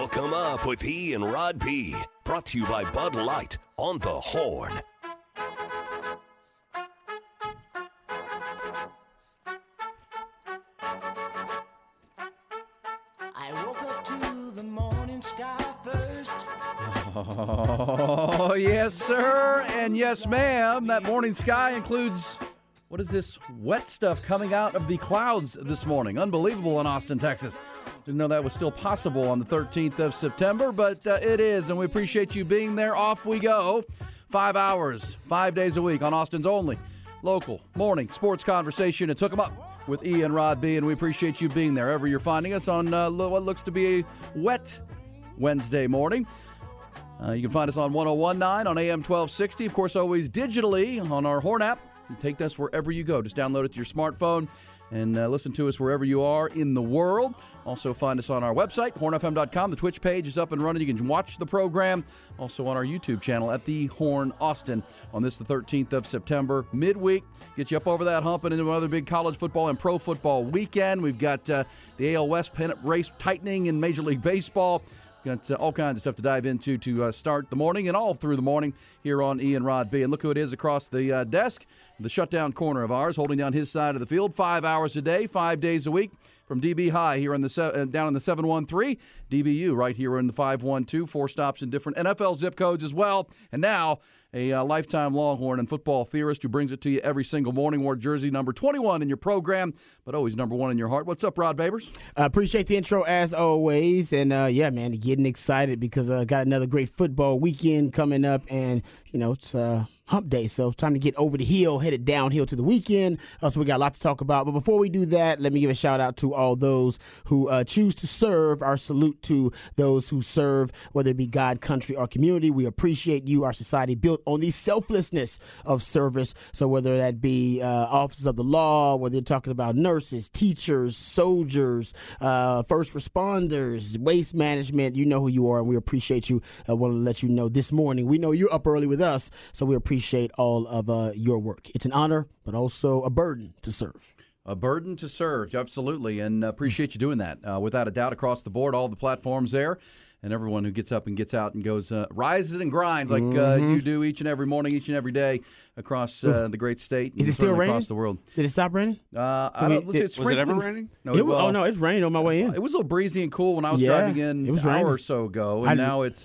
Hook 'em up with E and Rod B. Brought to you by Bud Light on the Horn. I woke up to the morning sky first. Oh, yes, sir. And yes, ma'am. That morning sky includes what is this wet stuff coming out of the clouds this morning? Unbelievable in Austin, Texas. Didn't know that was still possible on the 13th of September, but uh, it is, and we appreciate you being there. Off we go. Five hours, five days a week on Austin's only local morning sports conversation. It took them up with Ian Rod B, and we appreciate you being there. Ever you're finding us on uh, what looks to be a wet Wednesday morning. Uh, you can find us on 1019 on AM 1260. Of course, always digitally on our Horn app. You take us wherever you go. Just download it to your smartphone and uh, listen to us wherever you are in the world. Also, find us on our website, hornfm.com. The Twitch page is up and running. You can watch the program. Also, on our YouTube channel at The Horn Austin on this, the 13th of September, midweek. Get you up over that hump and into another big college football and pro football weekend. We've got uh, the AL West pennant race tightening in Major League Baseball. Got uh, all kinds of stuff to dive into to uh, start the morning and all through the morning here on Ian Rod B. And look who it is across the uh, desk, the shutdown corner of ours, holding down his side of the field five hours a day, five days a week. From DB High here in the se- uh, down in the 713, DBU right here in the 512, four stops in different NFL zip codes as well. And now a uh, lifetime Longhorn and football theorist who brings it to you every single morning. Wore jersey number 21 in your program, but always number one in your heart. What's up, Rod Babers? Uh, appreciate the intro as always, and uh, yeah, man, getting excited because uh, got another great football weekend coming up, and you know it's uh, hump day, so it's time to get over the hill, headed downhill to the weekend. Uh, so we got a lot to talk about, but before we do that, let me give a shout out to all those who uh, choose to serve. Our salute to those who serve, whether it be God, country, or community. We appreciate you. Our society built on the selflessness of service. So whether that be uh, officers of the law, whether you're talking about nurses, teachers, soldiers, uh, first responders, waste management, you know who you are, and we appreciate you. I want to let you know this morning. We know you're up early with us, so we appreciate all of uh, your work. It's an honor, but also a burden to serve. A burden to serve, absolutely, and appreciate you doing that. Uh, without a doubt, across the board, all the platforms there, and everyone who gets up and gets out and goes, uh, rises and grinds like uh, you do each and every morning, each and every day across uh, the great state. and Is it still raining? across the world? Did it stop raining? Uh, I don't, it- it's Was it ever raining? No, It was, well, oh no, it's raining on my way in. It was a little breezy and cool when I was Yeah, driving in it was an hour or so ago, and I- now it's.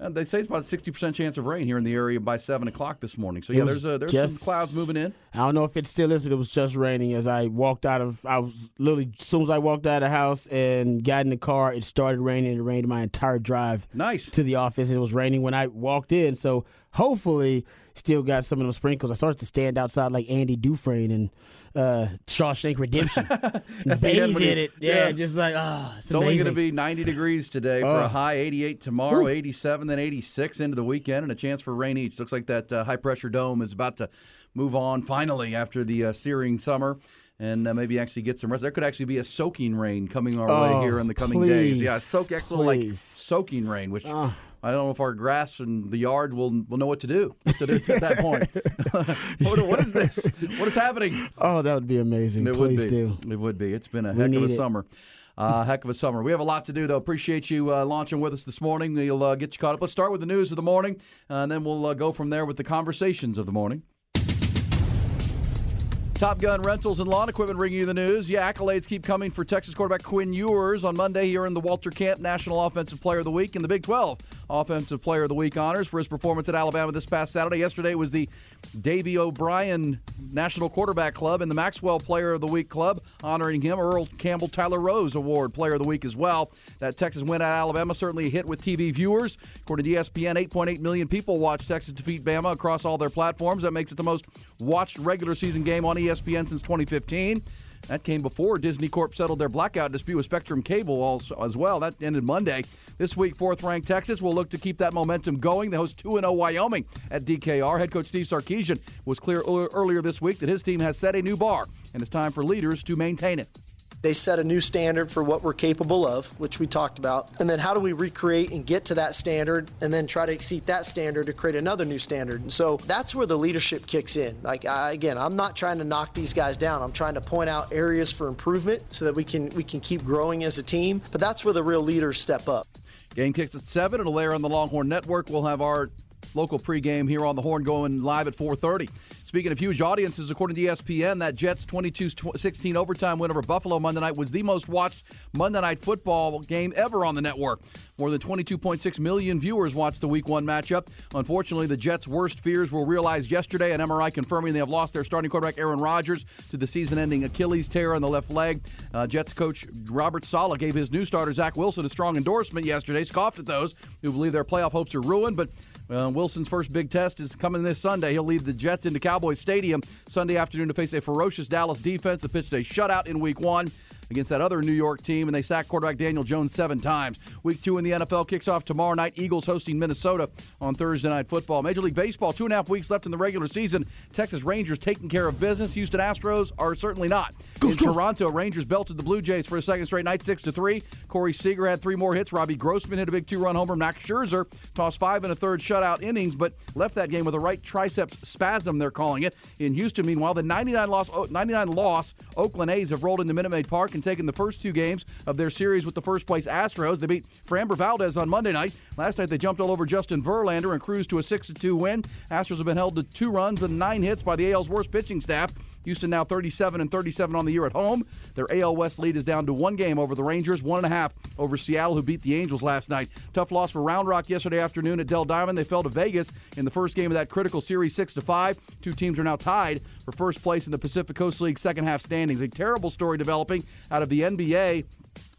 Uh, they say it's about a sixty percent chance of rain here in the area by seven o'clock this morning. So yeah, there's uh, there's some just- clouds moving in. I don't know if it still is, but it was just raining as I walked out of. I was literally as soon as I walked out of the house and got in the car, it started raining. It rained my entire drive Nice. to the office. It was raining when I walked in, so hopefully still got some of those sprinkles. I started to stand outside like Andy Dufresne and uh, Shawshank Redemption, and bathe when in it. Yeah, yeah. just like ah, it's, It's only going to be 90 degrees today for a Oh. high 88 tomorrow, 87, then 86 into the weekend, and a chance for rain each. Looks like that uh, high pressure dome is about to move on finally after the uh, searing summer. And uh, maybe actually get some rest. There could actually be a soaking rain coming our way Oh, here in the coming days. Yeah, soak actual like soaking rain, which Ah. I don't know if our grass and the yard will will know what to do, what to do at that point. what, what is this? What is happening? Oh, that would be amazing. It Please would be. do. It would be. It's been a We heck of a it. summer. Uh, heck of a summer. We have a lot to do, though. Appreciate you uh, launching with us this morning. We'll uh, get you caught up. Let's start with the news of the morning, uh, and then we'll uh, go from there with the conversations of the morning. Top Gun Rentals and Lawn Equipment bringing you the news. Yeah, accolades keep coming for Texas quarterback Quinn Ewers. On Monday, he earned the Walter Camp National Offensive Player of the Week and the Big 12 Offensive Player of the Week honors for his performance at Alabama this past Saturday. Yesterday was the Davy O'Brien National Quarterback Club and the Maxwell Player of the Week Club honoring him. Earl Campbell Tyler Rose Award Player of the Week as well. That Texas win at Alabama certainly hit with TV viewers. According to ESPN, 8.8 million people watched Texas defeat Bama across all their platforms. That makes it the most watched regular season game on ESPN since 2015. That came before Disney Corp settled their blackout dispute with Spectrum Cable also, as well. That ended Monday. This week, fourth ranked Texas will look to keep that momentum going. They host 2 0 Wyoming at DKR. Head coach Steve Sarkisian was clear earlier this week that his team has set a new bar, and it's time for leaders to maintain it. They set a new standard for what we're capable of, which we talked about. And then how do we recreate and get to that standard and then try to exceed that standard to create another new standard? And so that's where the leadership kicks in. Like I, again, I'm not trying to knock these guys down. I'm trying to point out areas for improvement so that we can we can keep growing as a team. But that's where the real leaders step up. Game kicks at 7. It'll air on the Longhorn Network. We'll have our local pregame here on the Horn going live at 4:30. Speaking of huge audiences, according to ESPN, that Jets 22-16 overtime win over Buffalo Monday night was the most watched Monday night football game ever on the network. More than 22.6 million viewers watched the Week One matchup. Unfortunately, the Jets' worst fears were realized yesterday. An MRI confirming they have lost their starting quarterback Aaron Rodgers to the season-ending Achilles tear in the left leg. Uh, Jets coach Robert Saleh gave his new starter Zach Wilson a strong endorsement yesterday. Scoffed at those who believe their playoff hopes are ruined, but uh, Wilson's first big test is coming this Sunday. He'll lead the Jets into Cowboys Stadium Sunday afternoon to face a ferocious Dallas defense that pitched a shutout in Week One against that other New York team, and they sacked quarterback Daniel Jones seven times. Week two in the NFL kicks off tomorrow night. Eagles hosting Minnesota on Thursday Night Football. Major League Baseball, two and a half weeks left in the regular season. Texas Rangers taking care of business. Houston Astros are certainly not. In Toronto, Rangers belted the Blue Jays for a second straight night, six to three. Corey Seager had three more hits. Robbie Grossman hit a big two-run homer. Max Scherzer tossed five and a third shutout innings, but left that game with a right triceps spasm. They're calling it in Houston. Meanwhile, the 99 loss, 99 loss Oakland A's have rolled into Minute Maid Park and taken the first two games of their series with the first place Astros. They beat Framber Valdez on Monday night. Last night they jumped all over Justin Verlander and cruised to a six to two win. Astros have been held to two runs and nine hits by the AL's worst pitching staff. Houston now 37 and 37 on the year at home. Their AL West lead is down to one game over the Rangers, one and a half over Seattle, who beat the Angels last night. Tough loss for Round Rock yesterday afternoon at Dell Diamond. They fell to Vegas in the first game of that critical series, six to five. Two teams are now tied for first place in the Pacific Coast League second half standings. A terrible story developing out of the NBA.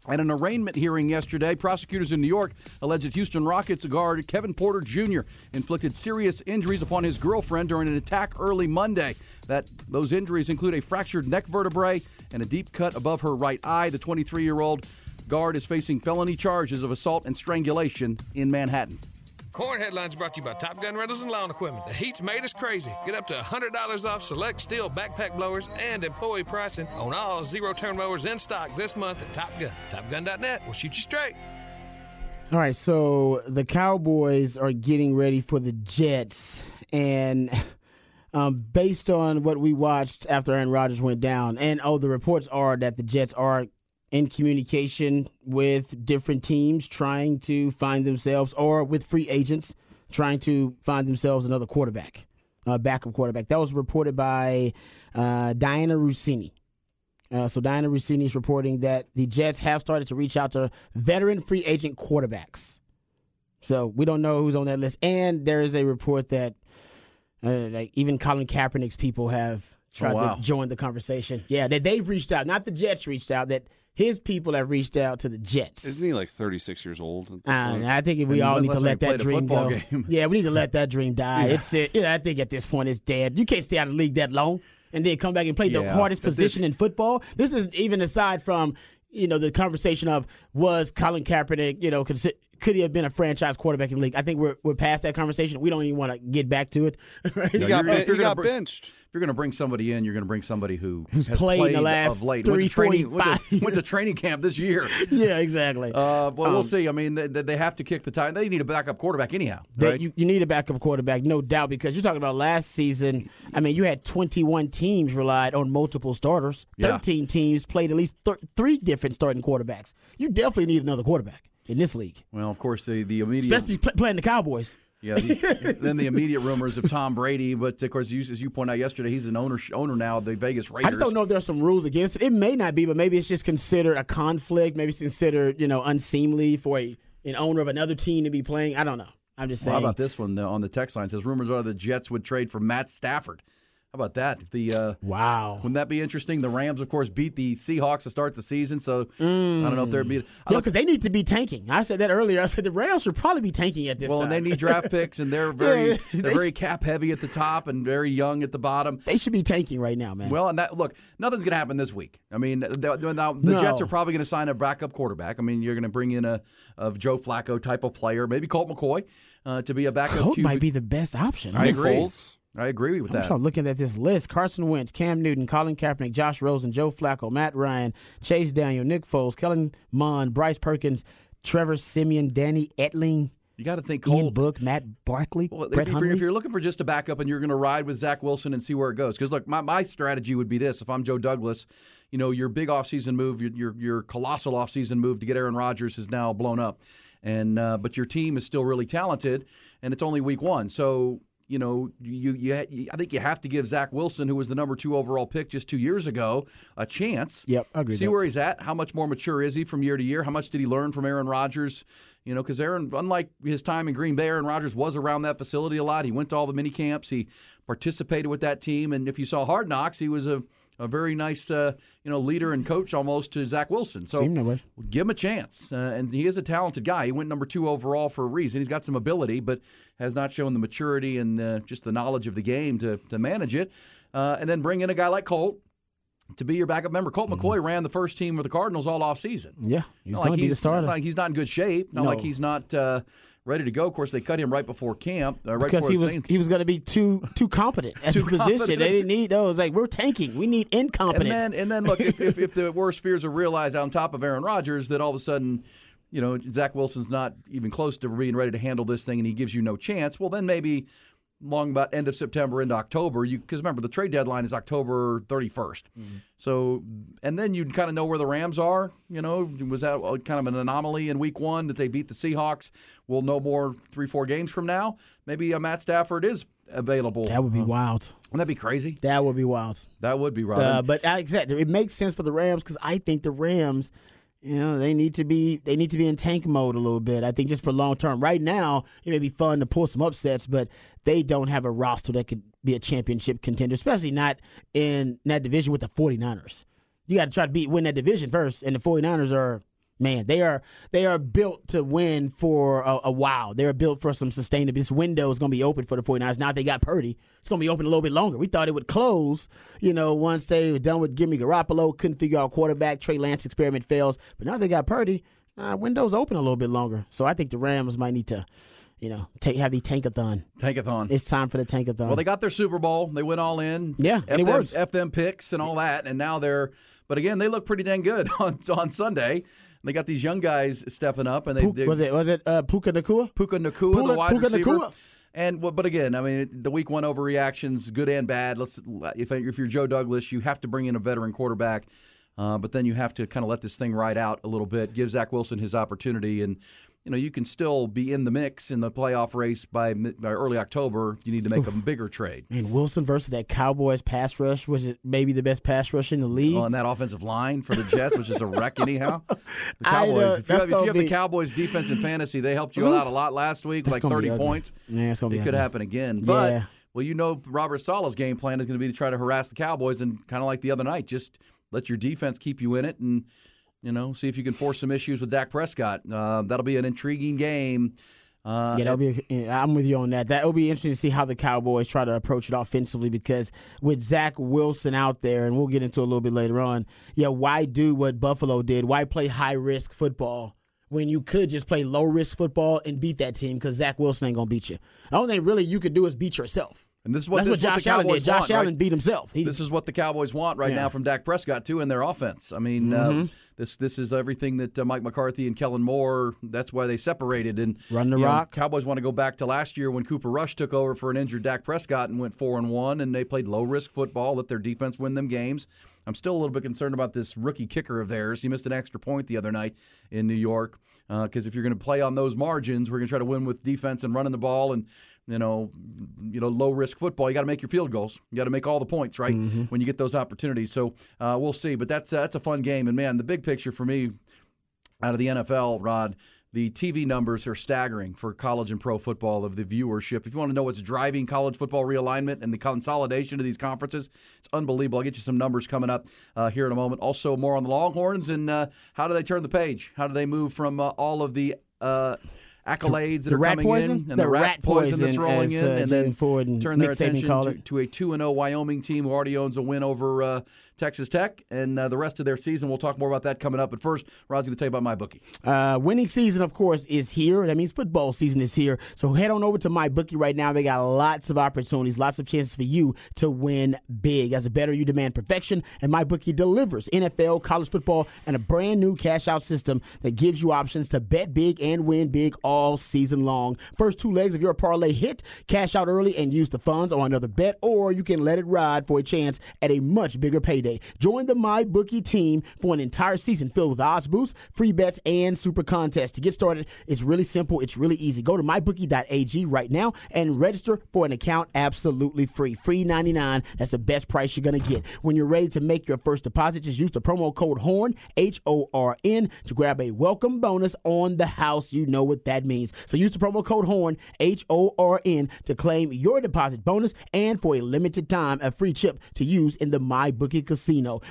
At an arraignment hearing yesterday, prosecutors in New York alleged Houston Rockets guard Kevin Porter Jr. inflicted serious injuries upon his girlfriend during an attack early Monday. That those injuries include a fractured neck vertebrae and a deep cut above her right eye. The 23-year-old guard is facing felony charges of assault and strangulation in Manhattan. Horn Headlines brought to you by Top Gun Rentals and Lawn Equipment. The heat's made us crazy. Get up to $100 off select steel backpack blowers and employee pricing on all zero turn mowers in stock this month at Top Gun. TopGun.net will shoot you straight. All right, so the Cowboys are getting ready for the Jets, and um, based on what we watched after Aaron Rodgers went down, and oh, the reports are that the Jets are in communication with different teams trying to find themselves, or with free agents trying to find themselves another quarterback, uh, backup quarterback. That was reported by uh, Dianna Russini. Uh, so Dianna Russini is reporting that the Jets have started to reach out to veteran free agent quarterbacks. So we don't know who's on that list. And there is a report that uh, like even Colin Kaepernick's people have tried Oh, wow. to join the conversation. Yeah, that they've reached out. Not the Jets reached out. That his people have reached out to the Jets. Isn't he like 36 years old? at this point? I think we And all need to let that dream go. game. Yeah, we need to let that dream die. It's it. Yeah, I think at this point it's dead. You can't stay out of the league that long and then come back and play the hardest position in football. This is even aside from you know the conversation of was Colin Kaepernick you know consi- could he have been a franchise quarterback in the league? I think we're we're past that conversation. We don't even want to get back to it. right? he got, you're- ben- you're he got br- benched. If you're going to bring somebody in, you're going to bring somebody who Who's has played in the last of late. three, went to training, four, went to- went to training camp this year. yeah, exactly. Uh, well, Um, we'll see. I mean, they, they have to kick the time. They need a backup quarterback anyhow. that right? you, you need a backup quarterback, no doubt, because you're talking about last season. I mean, you had 21 teams relied on multiple starters. Yeah. 13 teams played at least th- three different starting quarterbacks. You definitely need another quarterback in this league, well, of course, the, the immediate. especially pl- playing the Cowboys. Yeah, the, then the immediate rumors of Tom Brady, but of course, you, as you pointed out yesterday, he's an owner owner now of the Vegas Raiders. I just don't know if there's some rules against it. It may not be, but maybe it's just considered a conflict. Maybe it's considered, you know, unseemly for a, an owner of another team to be playing. I don't know. I'm just Well, saying. how about this one uh, on the text line? It says rumors are the Jets would trade for Matt Stafford. How about that? The uh, Wow. wouldn't that be interesting? The Rams, of course, beat the Seahawks to start the season, so I don't know if they're beat. I Yeah, look- because they need to be tanking. I said that earlier. I said the Rams should probably be tanking at this well, time. and they need draft picks, and they're very Yeah, they're they very cap heavy at the top and very young at the bottom. They should be tanking right now, man. Well, and that look, nothing's going to happen this week. I mean, the, the- now the No. Jets are probably going to sign a backup quarterback. I mean, you're going to bring in a of Joe Flacco type of player, maybe Colt McCoy, uh, to be a backup. Colt QB. might be the best option. I Nick agree. Foles? I agree with that. I'm looking at this list: Carson Wentz, Cam Newton, Colin Kaepernick, Josh Rosen, Joe Flacco, Matt Ryan, Chase Daniel, Nick Foles, Kellen Mond, Bryce Perkins, Trevor Siemian, Danny Etling, You got to think Ian Book, Matt Barkley, Well, if, Brett you're, Hundley. if you're looking for just a backup and you're going to ride with Zach Wilson and see where it goes, because look, my, my strategy would be this: if I'm Joe Douglas, you know, your big offseason move, your, your your colossal offseason move to get Aaron Rodgers is now blown up, and uh, but your team is still really talented, and it's only week one. So you know, you, you, I think you have to give Zach Wilson, who was the number two overall pick just two years ago, a chance. Yep, I agree. See where he's at. How much more mature is he from year to year? How much did he learn from Aaron Rodgers? You know, because Aaron, unlike his time in Green Bay, Aaron Rodgers was around that facility a lot. He went to all the mini camps. He participated with that team, and if you saw Hard Knocks, he was a a very nice, uh, you know, leader and coach almost to Zach Wilson. So give him a chance. Uh, and he is a talented guy. He went number two overall for a reason. He's got some ability, but has not shown the maturity and uh, just the knowledge of the game to to manage it. Uh, and then bring in a guy like Colt to be your backup member. Colt Mm-hmm. McCoy ran the first team with the Cardinals all off season. Yeah, he's Not going like to be the he's- starter. Not like he's not in good shape. Not No. like he's not uh, ready to go. Of course, they cut him right before camp. Uh, right because before he was he was going to be too too competent at Too the position. competent. They didn't need those. Like we're tanking. We need incompetence. And then, and then look, if, if, if the worst fears are realized on top of Aaron Rodgers, that all of a sudden, you know, Zach Wilson's not even close to being ready to handle this thing, and he gives you no chance. Well, then maybe long about end of September into October, you because remember the trade deadline is October 31st. So, and then you kind of know where the Rams are. You know, was that kind of an anomaly in Week One that they beat the Seahawks? We'll know more three, four games from now. Maybe uh, Matt Stafford is available. that would be Uh, wild. Wouldn't that be crazy? That would be wild. That would be right. Uh, but uh, exactly, it makes sense for the Rams because I think the Rams, you know, they need to be they need to be in tank mode a little bit. I think just for long term. Right now, it may be fun to pull some upsets, but they don't have a roster that could be a championship contender, especially not in that division with the 49ers. You got to try to beat win that division first, and the 49ers are man, they are they are built to win for a, a while. They're built for some sustainability. This window is going to be open for the 49ers. Now they got Purdy. It's going to be open a little bit longer. We thought it would close, you know, once they were done with Jimmy Garoppolo, couldn't figure out quarterback. Trey Lance experiment fails. But now they got Purdy. Uh, window's open a little bit longer. So I think the Rams might need to, you know, take have the tankathon. Tankathon. It's time for the tankathon. Well, they got their Super Bowl. They went all in. Yeah, F and it them, works. F them picks and all that, and now they're. But again, they look pretty dang good on on Sunday. They got these young guys stepping up, and they, Puka- they was it was it uh, Puka Nacua? Puka Nacua, Puka- the wide Puka receiver. Nacua. And well, but again, I mean, the week one overreactions, good and bad. Let's if if you're Joe Douglas, you have to bring in a veteran quarterback, uh, but then you have to kind of let this thing ride out a little bit. Give Zach Wilson his opportunity, and you know you can still be in the mix in the playoff race by, by early October. You need to make a bigger trade. Man, Wilson versus that Cowboys pass rush was it maybe the best pass rush in the league? on that offensive line for the Jets, which is a wreck anyhow. The I know, Cowboys. if you have, if you have the Cowboys defense in fantasy, they helped you out a lot last week, That's like 30 points. Yeah, it's gonna be It could ugly. happen again. But Yeah. well, you know, Robert Saleh's game plan is going to be to try to harass the Cowboys and kind of like the other night, just let your defense keep you in it and you know see if you can force some issues with Dak Prescott. Uh, that'll be an intriguing game. Uh, Yeah, that'll be. I'm with you on that. That'll be interesting to see how the Cowboys try to approach it offensively because with Zach Wilson out there, and we'll get into a little bit later on. Yeah, why do what Buffalo did? Why play high risk football when you could just play low risk football and beat that team? Because Zach Wilson ain't gonna beat you. The only thing really you could do is beat yourself. And this is what, That's this what is what Josh the Allen Cowboys did. Josh want, Allen right? beat himself. He, This is what the Cowboys want right Yeah. Mm-hmm. now from Dak Prescott too in their offense. I mean, uh, this this is everything that uh, Mike McCarthy and Kellen Moore. That's why they separated and Run the you know, rock. Cowboys want to go back to last year when Cooper Rush took over for an injured Dak Prescott and went four and one, and they played low risk football, let their defense win them games. I'm still a little bit concerned about this rookie kicker of theirs. He missed an extra point the other night in New York because if you're going to play on those margins, we're going to try to win with defense and running the ball and you know, you know, low risk football. You got to make your field goals. You got to make all the points, right? When you get those opportunities. So uh, we'll see. But that's uh, that's a fun game. And man, the big picture for me out of the NFL, Rod, the TV numbers are staggering for college and pro football of the viewership. If you want to know what's driving college football realignment and the consolidation of these conferences, it's unbelievable. I'll get you some numbers coming up uh, here in a moment. Also, more on the Longhorns and uh, how do they turn the page? How do they move from uh, all of the uh, accolades that The are rat coming poison? in and The the, rat, rat poison, that's rolling as, in, uh, and then Ford and turn their Nick Saban attention to, to a two and zero Wyoming team who already owns a win over uh, Texas Tech and uh, the rest of their season. We'll talk more about that coming up. But first, Rod's going to tell you about my bookie. Uh, winning season, of course, is here. That means football season is here. So head on over to my bookie right now. They got lots of opportunities, lots of chances for you to win big. As a better, you demand perfection, and my bookie delivers NFL, college football, and a brand new cash out system that gives you options to bet big and win big all all season long. First two legs of your parlay hit, cash out early and use the funds on another bet, or you can let it ride for a chance at a much bigger payday. Join the MyBookie team for an entire season filled with odds boosts, free bets, and super contests. To get started, it's really simple. It's really easy. Go to mybookie.ag right now and register for an account absolutely free. Free 99. That's the best price you're going to get. When you're ready to make your first deposit, just use the promo code HORN, H O R N, to grab a welcome bonus on the house. You know what that means. So use the promo code HORN, H O R N, to claim your deposit bonus and for a limited time, a free chip to use in the MyBookie casino.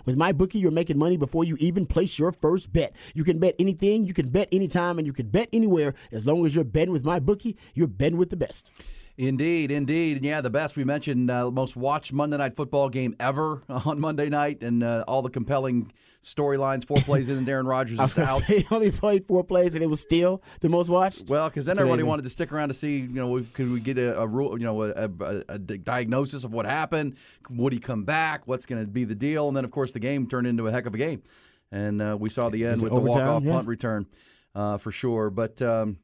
With my bookie, you're making money before you even place your first bet. You can bet anything, you can bet anytime, and you can bet anywhere. As long as you're betting with my bookie, you're betting with the best. Indeed, indeed. And yeah, the best. We mentioned uh, most watched Monday night football game ever on Monday night and uh, all the compelling storylines, four plays in, and Darren Rodgers is out. say, he only played four plays and it was still the most watched. Well, because then It's everybody amazing. wanted to stick around to see, you know, could we get a, a rule, you know, a, a, a diagnosis of what happened? Would he come back? What's going to be the deal? And then, of course, the game turned into a heck of a game, and uh, we saw the end with the walk-off Yeah. punt return uh, for sure. But um,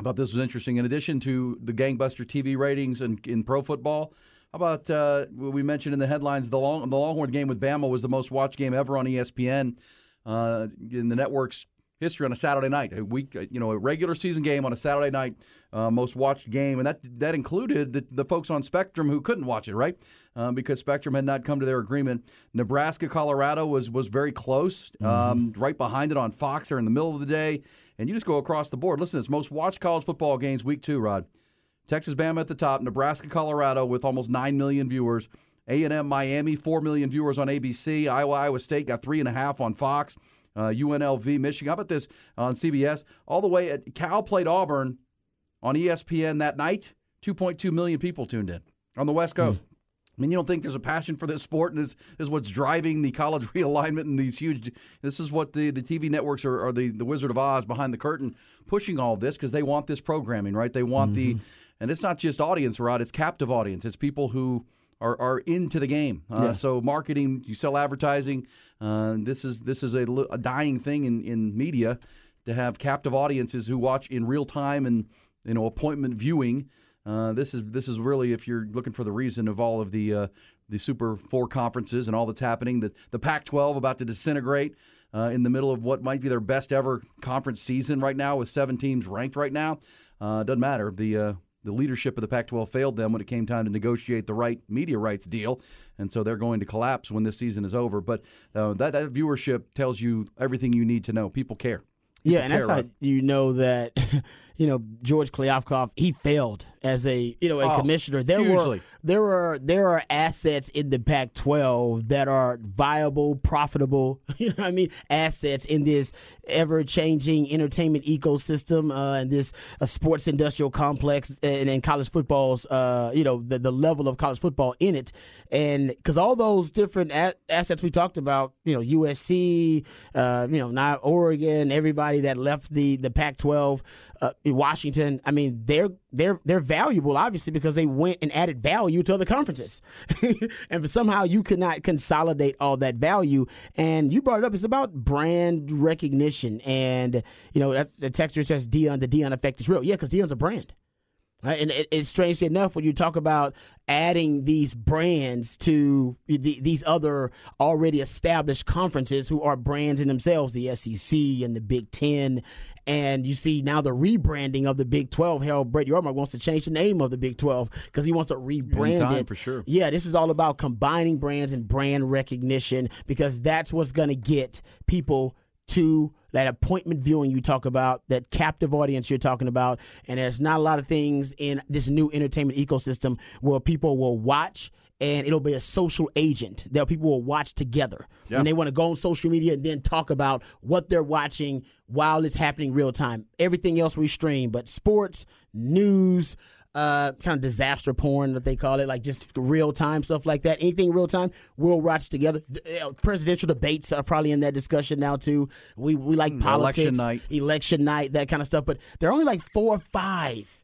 I thought this was interesting. In addition to the gangbuster TV ratings in, in pro football, about uh, we mentioned in the headlines the long the Longhorn game with Bama was the most watched game ever on ESPN uh, in the network's history on a Saturday night. A week, you know, a regular season game on a Saturday night, uh, most watched game, and that that included the, the folks on Spectrum who couldn't watch it, right? Uh, because Spectrum had not come to their agreement. Nebraska, Colorado was was very close, um, right behind it on Fox or in the middle of the day. And you just go across the board. Listen, it's most watched college football games week two, Rod. Texas Bama at the top, Nebraska, Colorado with almost nine million viewers. A&M Miami, four million viewers on ABC. Iowa, Iowa State got three and a half on Fox. Uh, UNLV, Michigan. How about this uh, on CBS? All the way at Cal played Auburn on ESPN that night. 2.2 million people tuned in on the West Coast. Hmm. I mean, you don't think there's a passion for this sport, and this is what's driving the college realignment and these huge. This is what the, the TV networks are, are the, the Wizard of Oz behind the curtain pushing all this because they want this programming, right? They want the, mm-hmm. And it's not just audience, Rod. It's captive audience. It's people who are, are into the game. Uh, So marketing, you sell advertising. Uh, this is this is a, a dying thing in, in media to have captive audiences who watch in real time and you know appointment viewing. Uh, this is this is really if you're looking for the reason of all of the uh, the Super Four conferences and all that's happening. The the Pac-12 about to disintegrate uh, in the middle of what might be their best ever conference season right now with seven teams ranked right now. Uh, doesn't matter. The uh, the leadership of the Pac-12 failed them when it came time to negotiate the right media rights deal, and so they're going to collapse when this season is over. But uh, that that viewership tells you everything you need to know. People care. Yeah, People and that's care, how you know that you know George Kliavkoff he failed as a you know a Oh, commissioner. There hugely. were there are there are assets in the Pac-12 that are viable, profitable. You know what I mean? Assets in this ever-changing entertainment ecosystem uh, and this uh, sports industrial complex and, and college football's uh, you know the the level of college football in it, and because all those different a- assets we talked about, you know USC, uh, you know not Oregon, everybody that left the the Pac-12 uh, in Washington. I mean, they're they're they're valuable, obviously, because they went and added value to other conferences, and somehow you could not consolidate all that value. And you brought it up; it's about brand recognition, and you know that's the texture says Deion. The Deion effect is real, yeah, because Deion's a brand. Right? And it, it's strangely enough when you talk about adding these brands to the, these other already established conferences who are brands in themselves, the SEC and the Big Ten. And you see now the rebranding of the Big 12. Hell, Brett Yormark wants to change the name of the Big 12 because he wants to rebrand time, it. for sure. Yeah, this is all about combining brands and brand recognition because that's what's going to get people to that appointment viewing you talk about, that captive audience you're talking about. And there's not a lot of things in this new entertainment ecosystem where people will watch and it'll be a social agent that people will watch together. And they want to go on social media and then talk about what they're watching while it's happening real time. Everything else we stream, but sports, news, uh, kind of disaster porn that they call it, like just real time stuff like that. Anything real time, we'll watch together. Uh, Presidential debates are probably in that discussion now too. We we like politics, election night. election night, that kind of stuff. But there are only like four or five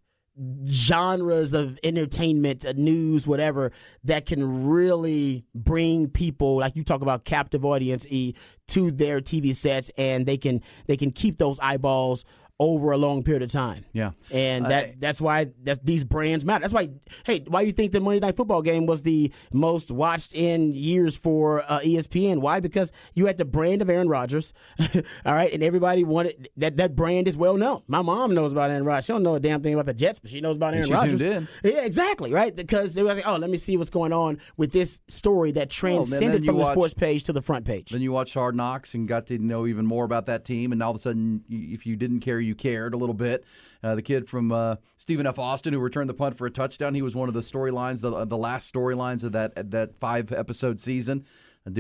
genres of entertainment, uh, news, whatever, that can really bring people, like you talk about captive audience, e to their TV sets, and they can they can keep those eyeballs over a long period of time. Yeah. and that that's why that's these brands matter. That's why. Hey, why you think the Monday Night Football game was the most watched in years for uh, ESPN? Why? Because you had the brand of Aaron Rodgers, all right, and everybody wanted that. That brand is well known. My mom knows about Aaron Rodgers. She don't know a damn thing about the Jets, but she knows about Aaron she Rodgers. Yeah, exactly, right. Because they were like, oh, let me see what's going on with this story that transcended then you from the watch- sports page to the front page. Then you watched Hard Knocks and got to know even more about that team. And all of a sudden, if you didn't care, you cared a little bit. Uh, the kid from uh, Stephen F. Austin who returned the punt for a touchdown. He was one of the storylines, the the last storylines of that that five episode season.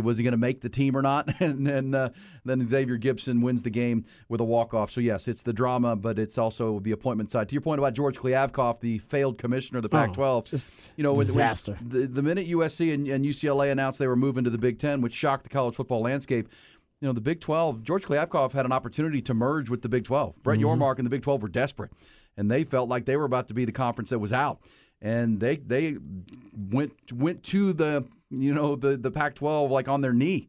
Was he going to make the team or not? And then uh, then Xavier Gipson wins the game with a walk off. So yes, it's the drama, but it's also the appointment side. To your point about George Kliavkoff, the failed commissioner of the Pac-12, just you know, when- when disaster. the, the minute USC and, and UCLA announced they were moving to the Big Ten, which shocked the college football landscape, you know, the Big 12, George Kliavkoff had an opportunity to merge with the Big 12. Brett Yormark and the Big 12 were desperate, and they felt like they were about to be the conference that was out. And they they went went to the you know the the Pac-12 like on their knee,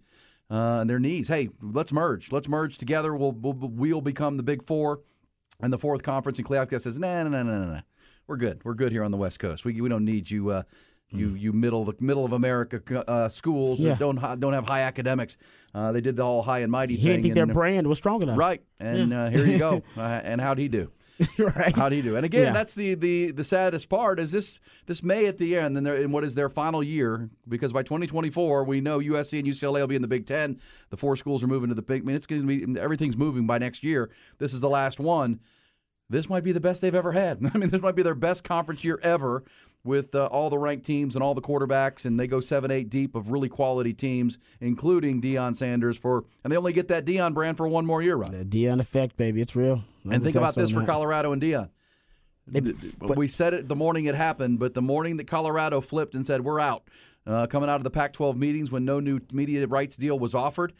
uh, their knees. Hey, let's merge. Let's merge together. We'll we'll, we'll become the Big Four and the fourth conference. And Kliavkoff says, "No, no, no, no, no, no. We're good. We're good here on the West Coast. We we don't need you." Uh, you you middle the middle of America uh, schools Yeah. that don't don't have high academics. Uh, they did the whole high and mighty He thing. didn't think their brand was strong enough. right, and uh, here you go. Uh, and how'd he do? right. How'd he do? And again, Yeah. that's the, the the saddest part is this this May at the end, and in what is their final year because by 2024 we know USC and UCLA will be in the Big Ten. The four schools are moving to the Big. I mean, it's going to be everything's moving by next year. This is the last one. This might be the best they've ever had. I mean, this might be their best conference year ever with uh, all the ranked teams and all the quarterbacks, and they go seven, eight deep of really quality teams, including Deion Sanders for, and they only get that Deion brand for one more year, right? The Deion effect, baby, it's real. And think about this for Colorado. Colorado and Deion. we said it the morning it happened, but the morning that Colorado flipped and said we're out, uh, coming out of the Pac-12 meetings when no new media rights deal was offered,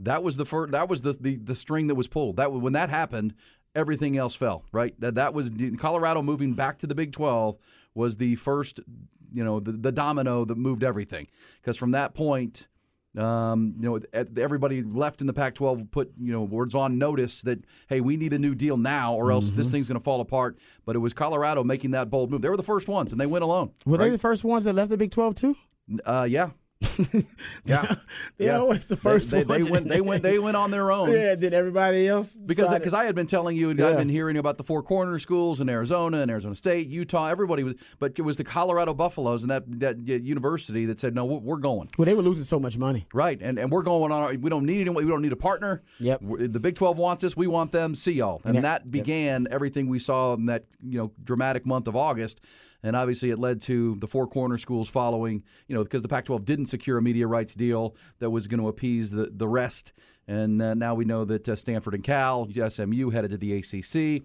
that was the first, that was the, the the string that was pulled. That when that happened, everything else fell. Right. That that was Colorado moving back to the Big 12 was the first, you know, the, the domino that moved everything. Because from that point. Um, you know, everybody left in the Pac-12 put you know words on notice that hey, we need a new deal now, or else this thing's going to fall apart. But it was Colorado making that bold move. They were the first ones, and they went alone. Were they right? the first ones that left the Big 12 too? Uh, yeah, yeah, They're always the first They, they, they went. They went. They went on their own. Yeah, then everybody else. Because because I had been telling you, and Yeah. I've been hearing about the four corner schools in Arizona and Arizona State, Utah, everybody was, but it was the Colorado Buffaloes and that that university that said no, we're going. well, they were losing so much money. Right, and and we're going on. our- We don't need anyone. We don't need a partner. Yep. We're- The Big Twelve wants us. We want them. See y'all. And Yeah. that began everything we saw in that you know dramatic month of August. And obviously, it led to the four corner schools following. You know, because the Pac-12 didn't secure a media rights deal that was going to appease the the rest. And uh, now we know that uh, Stanford and Cal, SMU headed to the ACC.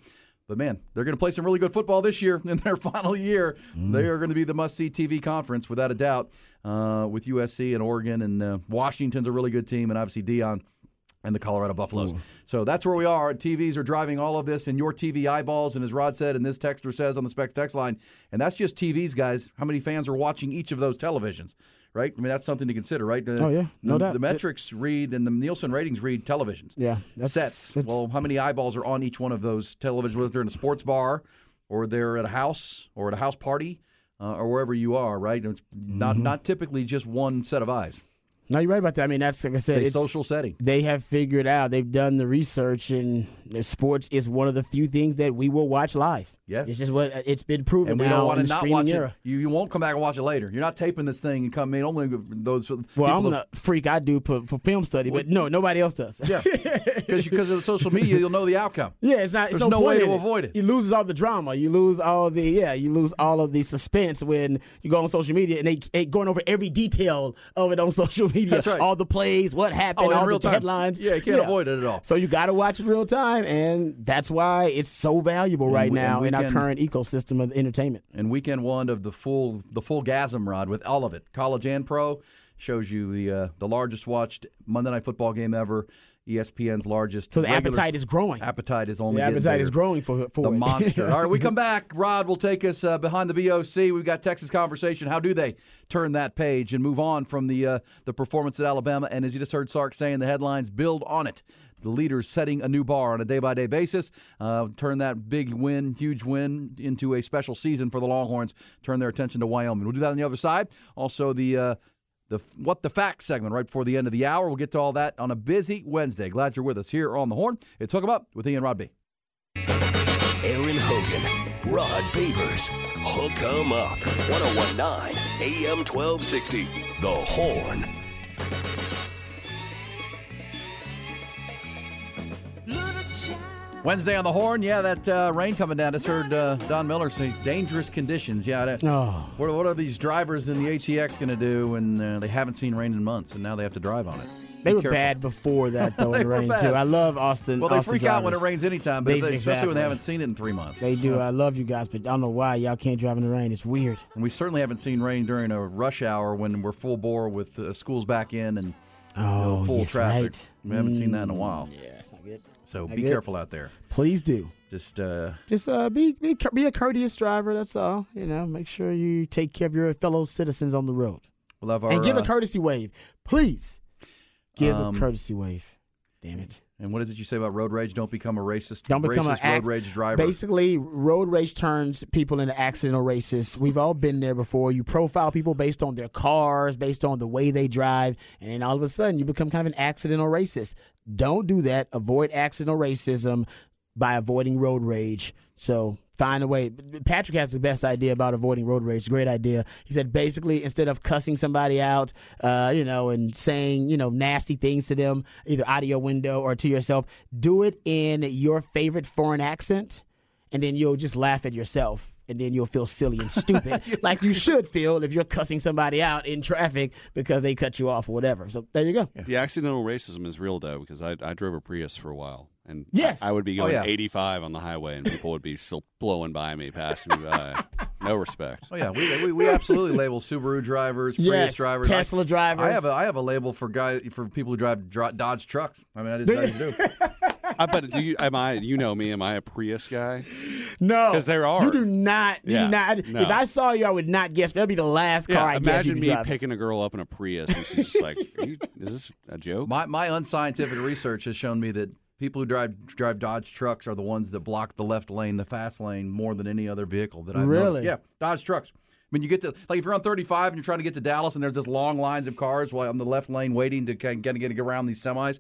But man, they're going to play some really good football this year in their final year. They are going to be the must-see TV conference without a doubt. Uh, with USC and Oregon and uh, Washington's a really good team, and obviously Deion and the Colorado Buffaloes. So that's where we are. TVs are driving all of this, and your TV eyeballs. And as Rod said, and this texter says on the Specs text line, and that's just TVs, guys. How many fans are watching each of those televisions? Right? I mean, that's something to consider, right? The- Oh, yeah. No the, doubt. The metrics read and the Nielsen ratings read televisions Yeah, that's sets. that's- Well, how many eyeballs are on each one of those televisions, whether they're in a sports bar or they're at a house or at a house party uh, or wherever you are, right? It's not Mm-hmm. not typically just one set of eyes. No, you're right about that. I mean, that's like I said, It's social setting. They have figured out. They've done the research, and sports is one of the few things that we will watch live. Yeah. it's just what uh, it's been proven And we now don't want to not watch era. it. You, you won't come back and watch it later. You're not taping this thing and come in. Only those Well, I'm that- the freak. I do for, for film study, but no, nobody else does. Yeah, because of social media, you'll know the outcome. Yeah, it's not. It's There's no way to in avoid it. You lose all the drama. You lose all the yeah. You lose all of the suspense when you go on social media and they, they going over every detail of it on social media. That's right. All the plays, what happened, Oh, all the time. headlines. Yeah, you can't avoid it at all. So you got to watch it real time, and that's why it's so valuable right we- now in our current ecosystem of entertainment. and weekend one of the full the full gasm rod with all of it, college and pro, shows you the uh, the largest watched Monday Night Football game ever. ESPN's largest. So the appetite is growing. Appetite is only The appetite is growing for for the it. monster. All right, we come back. Rod will take us uh, behind the BOC. We've got Texas conversation. How do they turn that page and move on from the uh, the performance at Alabama? And as you just heard Sark saying, the headlines build on it. The leaders setting a new bar on a day by day basis. Uh, turn that big win, huge win, into a special season for the Longhorns. Turn their attention to Wyoming. We'll do that on the other side. Also, the uh, the what the facts segment right before the end of the hour. We'll get to all that on a busy Wednesday. Glad you're with us here on the Horn. It's Hook 'em Up with Ian Rodby. Aaron Hogan, Rod Babers, Hook 'em Up. 1019 AM 1260. The Horn. Wednesday on the Horn, yeah, that uh, rain coming down. Just heard uh, Don Miller say dangerous conditions. Yeah, that, Oh. what, what are these drivers in the HEX going to do when uh, they haven't seen rain in months and now they have to drive on it? They Be were careful. bad before that though They in the rain too. I love Austin. Well, they Austin freak out when it drivers. rains anytime, but They- they, especially when they haven't seen it in three months. They do. That's- I love you guys, but I don't know why y'all can't drive in the rain. It's weird. And we certainly haven't seen rain during a rush hour when we're full bore with uh, schools back in and you know, Oh, full yes, traffic. right. Mm, We haven't seen that in a while. Yeah, it's not good. So Not be careful out there. Please do. Just uh, Just uh, be be be a courteous driver. That's all. You know, make sure you take care of your fellow citizens on the road we'll our. and give uh, a courtesy wave, please. Give Um, a courtesy wave. Damn it. And what is it you say about road rage? Don't become a racist. Don't become racist an road rage driver. Basically, road rage turns people into accidental racists. We've all been there before. You profile people based on their cars, based on the way they drive, and then all of a sudden you become kind of an accidental racist. Don't do that. Avoid accidental racism by avoiding road rage. So find a way. Patrick has the best idea about avoiding road rage. Great idea. He said basically instead of cussing somebody out, uh, you know, and saying you know nasty things to them, either out of your window or to yourself, do it in your favorite foreign accent, and then you'll just laugh at yourself. And then you'll feel silly and stupid, like you should feel if you're cussing somebody out in traffic because they cut you off or whatever. So there you go. The accidental racism is real though, because I, I drove a Prius for a while, and Yes. I, I would be Oh, going yeah. 85 on the highway, and people would be still blowing by me, passing me by. No respect. Oh yeah, we, we, we absolutely label Subaru drivers, Prius Yes, drivers, Tesla I, drivers. I have a I have a label for guy for people who drive dro- Dodge trucks. I mean, I just, I do. I bet do you am I you know me? Am I a Prius guy? No, because there are. You do not. You Yeah, do not. no. If I saw you, I would not guess. That'd be the last car Yeah. I guess imagine you'd me driving. picking a girl up in a Prius, and she's just like, Are you, "Is this a joke?" My my unscientific research has shown me that people who drive drive Dodge trucks are the ones that block the left lane, the fast lane, more than any other vehicle that I've Really? noticed. Yeah, Dodge trucks. When you get to like if you're on 35 and you're trying to get to Dallas and there's just long lines of cars while on the left lane waiting to kind of get, get around these semis,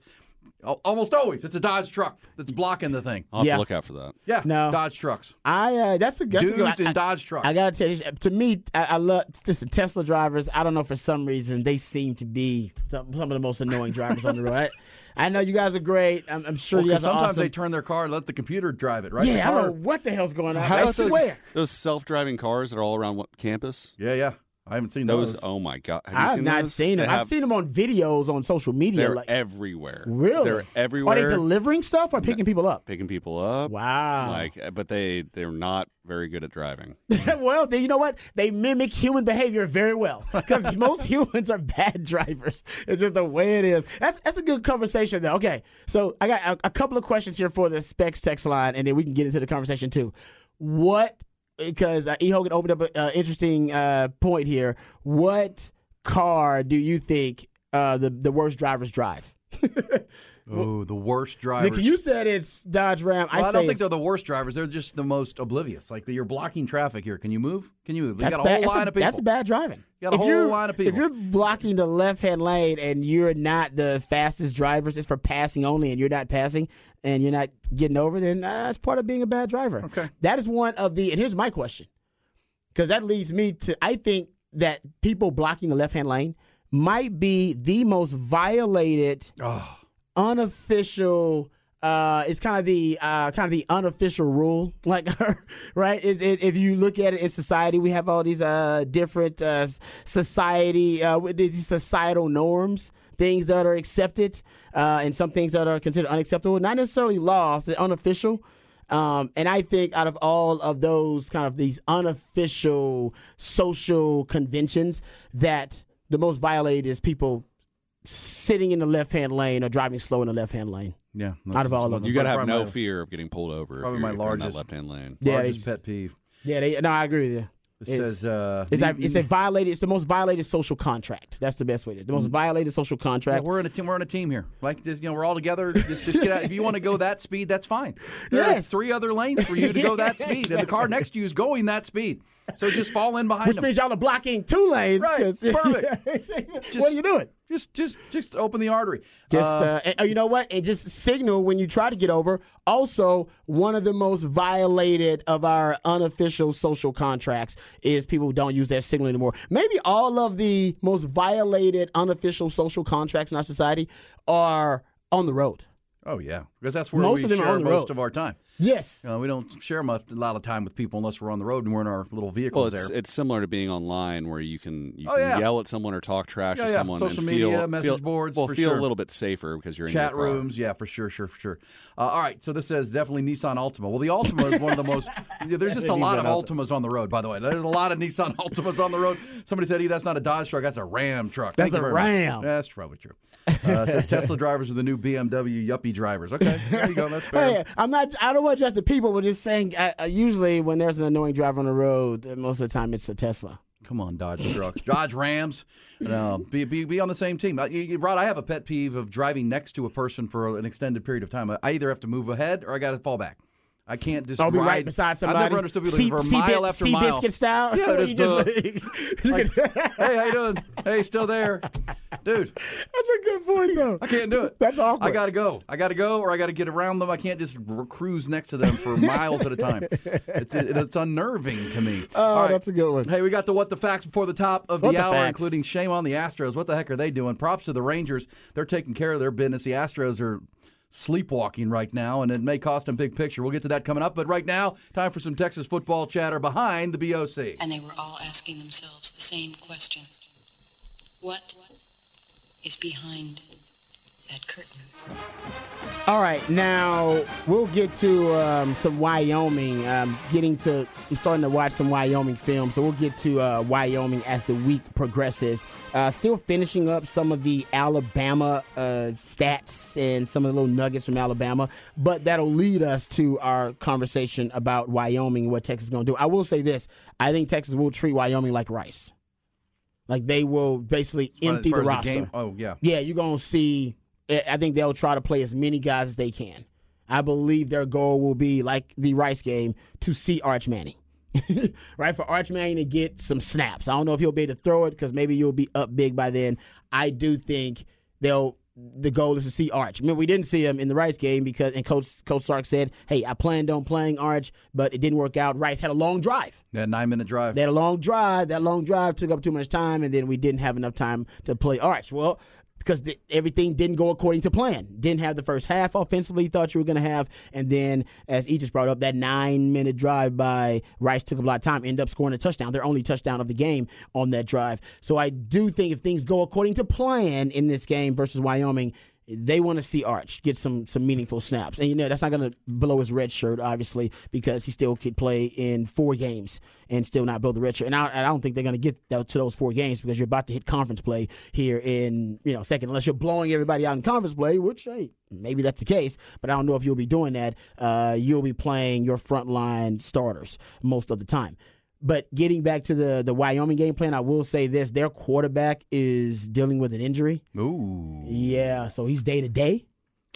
almost always it's a Dodge truck that's blocking the thing. I'll have Yeah. to look out for that. Yeah, No. Dodge trucks. I uh, that's a that's a Dudes good, I, in Dodge trucks. I gotta tell you, to me, I, I love just the Tesla drivers. I don't know for some reason they seem to be some, some of the most annoying drivers on the road. I, I know you guys are great. I'm, I'm sure Well, you 'cause guys are sometimes awesome. they turn their car and let the computer drive it. Right? The yeah, I don't know what the hell's going on. How I about those, swear. those self-driving cars that are all around what, campus? Yeah, yeah. I haven't seen Those, those. oh my god! Have you I've seen not those? seen They them. I've seen them on videos on social media. They're like, everywhere. really? They're everywhere. Are they delivering stuff or picking people up? picking people up. Wow. Like, uh, but they they're not very good at driving. well, then you know what? They mimic human behavior very well because most humans are bad drivers. It's just the way it is. That's that's a good conversation, though. Okay, so I got a, a couple of questions here for the specs text line, and then we can get into the conversation too. What? Because uh, E Hogan opened up an uh, interesting uh, point here. What car do you think uh, the the worst drivers drive? oh, the worst drivers. Nick, you said it's Dodge Ram. Well, I, say don't think they're the worst drivers. They're just the most oblivious. Like you're blocking traffic here. Can you move? Can you move? You got a bad. whole That's line a- of people. That's bad driving. You got a If whole you're- line of If you're blocking the left hand lane and you're not the fastest drivers, it's for passing only, and you're not passing and you're not getting over, then uh, that's part of being a bad driver. Okay. That is one of the. And here's my question, because that leads me to. I think that people blocking the left hand lane might be the most violated Oh, unofficial uh it's kind of the uh kind of the unofficial rule. Like right? Is it, if you look at it in society we have all these uh different uh society uh these societal norms things that are accepted uh and some things that are considered unacceptable. Not necessarily laws the unofficial. Um, and I think out of all of those kind of these unofficial social conventions, that the most violated is people sitting in the left hand lane or driving slow in the left hand lane. Yeah, Out of all of them. You got to have no my- fear of getting pulled over if probably my if you're in largest- left-hand lane. Yeah, Largest pet peeve. Yeah, they, no, I agree with you. It It's- says uh, It's a, it's a violated. It's the most violated social contract. That's the best way. to The most violated social Yeah, contract. we're in a team. We're in a team here. Like this, you know, we're all together. Just, just get out. If you want to go that speed, that's fine. There are three other lanes for you to go that speed, and the car next to you is going that speed. So just fall in behind which them. means y'all are blocking two lanes. Right, perfect. what are you doing? Just, just, just open the artery. Just Uh, uh, and, you know what, and just signal when you try to get over. Also, one of the most violated of our unofficial social contracts is people who don't use their signal anymore. Maybe all of the most violated unofficial social contracts in our society are on the road. oh yeah, because that's where Most we of them are share most road. of our time. Yes. Uh, we don't share much, a lot of time with people unless we're on the road and we're in our little vehicles Well, it's there. it's similar to being online where you can you Oh, can yeah. yell at someone or talk trash Yeah, to yeah. someone Social and media, feel, message feel- boards, Well, for feel sure. a little bit safer because you're in Chat your car. rooms, yeah, for sure, sure, for sure. Uh, all right, so this says definitely Nissan Altima. Well, the Altima is one of the most. yeah, there's just a lot of Altimas on the road, by the way. There's a lot of Nissan Altimas on the road. Somebody said, "Hey, that's not a Dodge truck, that's a Ram truck." That's Thank a very much. Ram. That's probably true. Uh, it says Tesla drivers are the new BMW yuppie drivers. Okay, there you go. That's fair. Hey, I'm not. I don't to judge the people, but just saying. Uh, uh, usually, when there's an annoying driver on the road, uh, most of the time it's a Tesla. Come on, Dodge trucks, Dodge Rams. No, be, be be on the same team. Rod, I have a pet peeve of driving next to a person for an extended period of time. I either have to move ahead or I got to fall back. I can't just I'll be ride right beside somebody. I've never understood people sea, for sea mile after sea mile. biscuit style. Yeah, You just, you like, hey, how you doing? Hey, still there, dude? That's a good point, though. I can't do it. That's awkward. I gotta go. I gotta go, or I gotta get around them. I can't just r- cruise next to them for miles at a time. It's it's unnerving to me. Oh, right. that's a good one. Hey, we got the what the facts before the top of What the the hour, facts? including shame on the Astros. What the heck are they doing? Props to the Rangers. They're taking care of their business. The Astros are sleepwalking right now, and it may cost them big picture. We'll get to that coming up. But right now, time for some Texas football chatter behind the BOC. And they were all asking themselves the same question What is behind that curtain? All right, now we'll get to um, some Wyoming. Um, getting to, I'm starting to watch some Wyoming film, so we'll get to uh, Wyoming as the week progresses. Uh, still finishing up some of the Alabama uh, stats and some of the little nuggets from Alabama, but that'll lead us to our conversation about Wyoming and what Texas is going to do. I will say this: I think Texas will treat Wyoming like rice, like they will basically empty the as roster. game- oh yeah. Yeah, you're gonna see. I I think they'll try to play as many guys as they can. I believe their goal will be like the Rice game to see Arch Manning, right? For Arch Manning to get some snaps. I don't know if he'll be able to throw it because maybe you'll be up big by then. I do think they'll. The goal is to see Arch. I mean, we didn't see him in the Rice game because, and Coach Coach Sark said, "Hey, I planned on playing Arch, but it didn't work out." Rice had a long drive. That nine minute drive. They had a long drive. That long drive took up too much time, and then we didn't have enough time to play Arch. Well, because the, everything didn't go according to plan. Didn't have the first half offensively thought you were going to have, and then as Aegis brought up, that nine minute drive by Rice took a lot of time. Ended up scoring a touchdown, their only touchdown of the game on that drive. So I do think if things go according to plan in this game versus Wyoming. They want to see Arch get some some meaningful snaps, and you know that's not going to blow his red shirt, obviously, because he still could play in four games and still not blow the red shirt. And I, I don't think they're going to get that, to those four games because you're about to hit conference play here in you know second, unless you're blowing everybody out in conference play, which hey maybe that's the case, but I don't know if you'll be doing that. Uh, you'll be playing your frontline starters most of the time. But getting back to the the Wyoming game plan, I will say this: their quarterback is dealing with an injury. Ooh, Yeah, so he's day to day.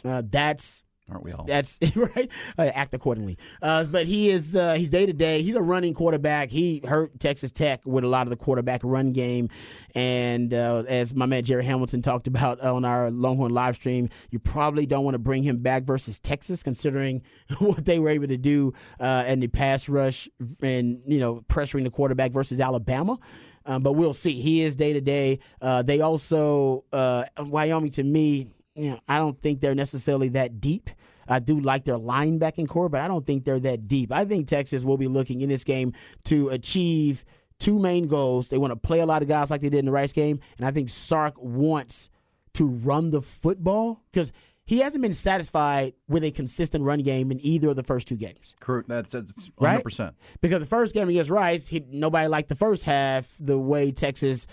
That's aren't we all? that's right. Uh, act accordingly. Uh, but he is uh, he's day to day. He's a running quarterback. He hurt Texas Tech with a lot of the quarterback run game, and uh, as my man Jerry Hamilton talked about on our Longhorn live stream, you probably don't want to bring him back versus Texas, considering what they were able to do uh, in the pass rush and you know pressuring the quarterback versus Alabama. Um, but we'll see. He is day to day. They also uh, Wyoming to me you know, I don't think they're necessarily that deep. I do like their linebacking core, but I don't think they're that deep. I think Texas will be looking in this game to achieve two main goals. They want to play a lot of guys like they did in the Rice game, and I think Sark wants to run the football because he hasn't been satisfied with a consistent run game in either of the first two games. Correct. That's that's Right? 100%. Because the first game against Rice, he, nobody liked the first half the way Texas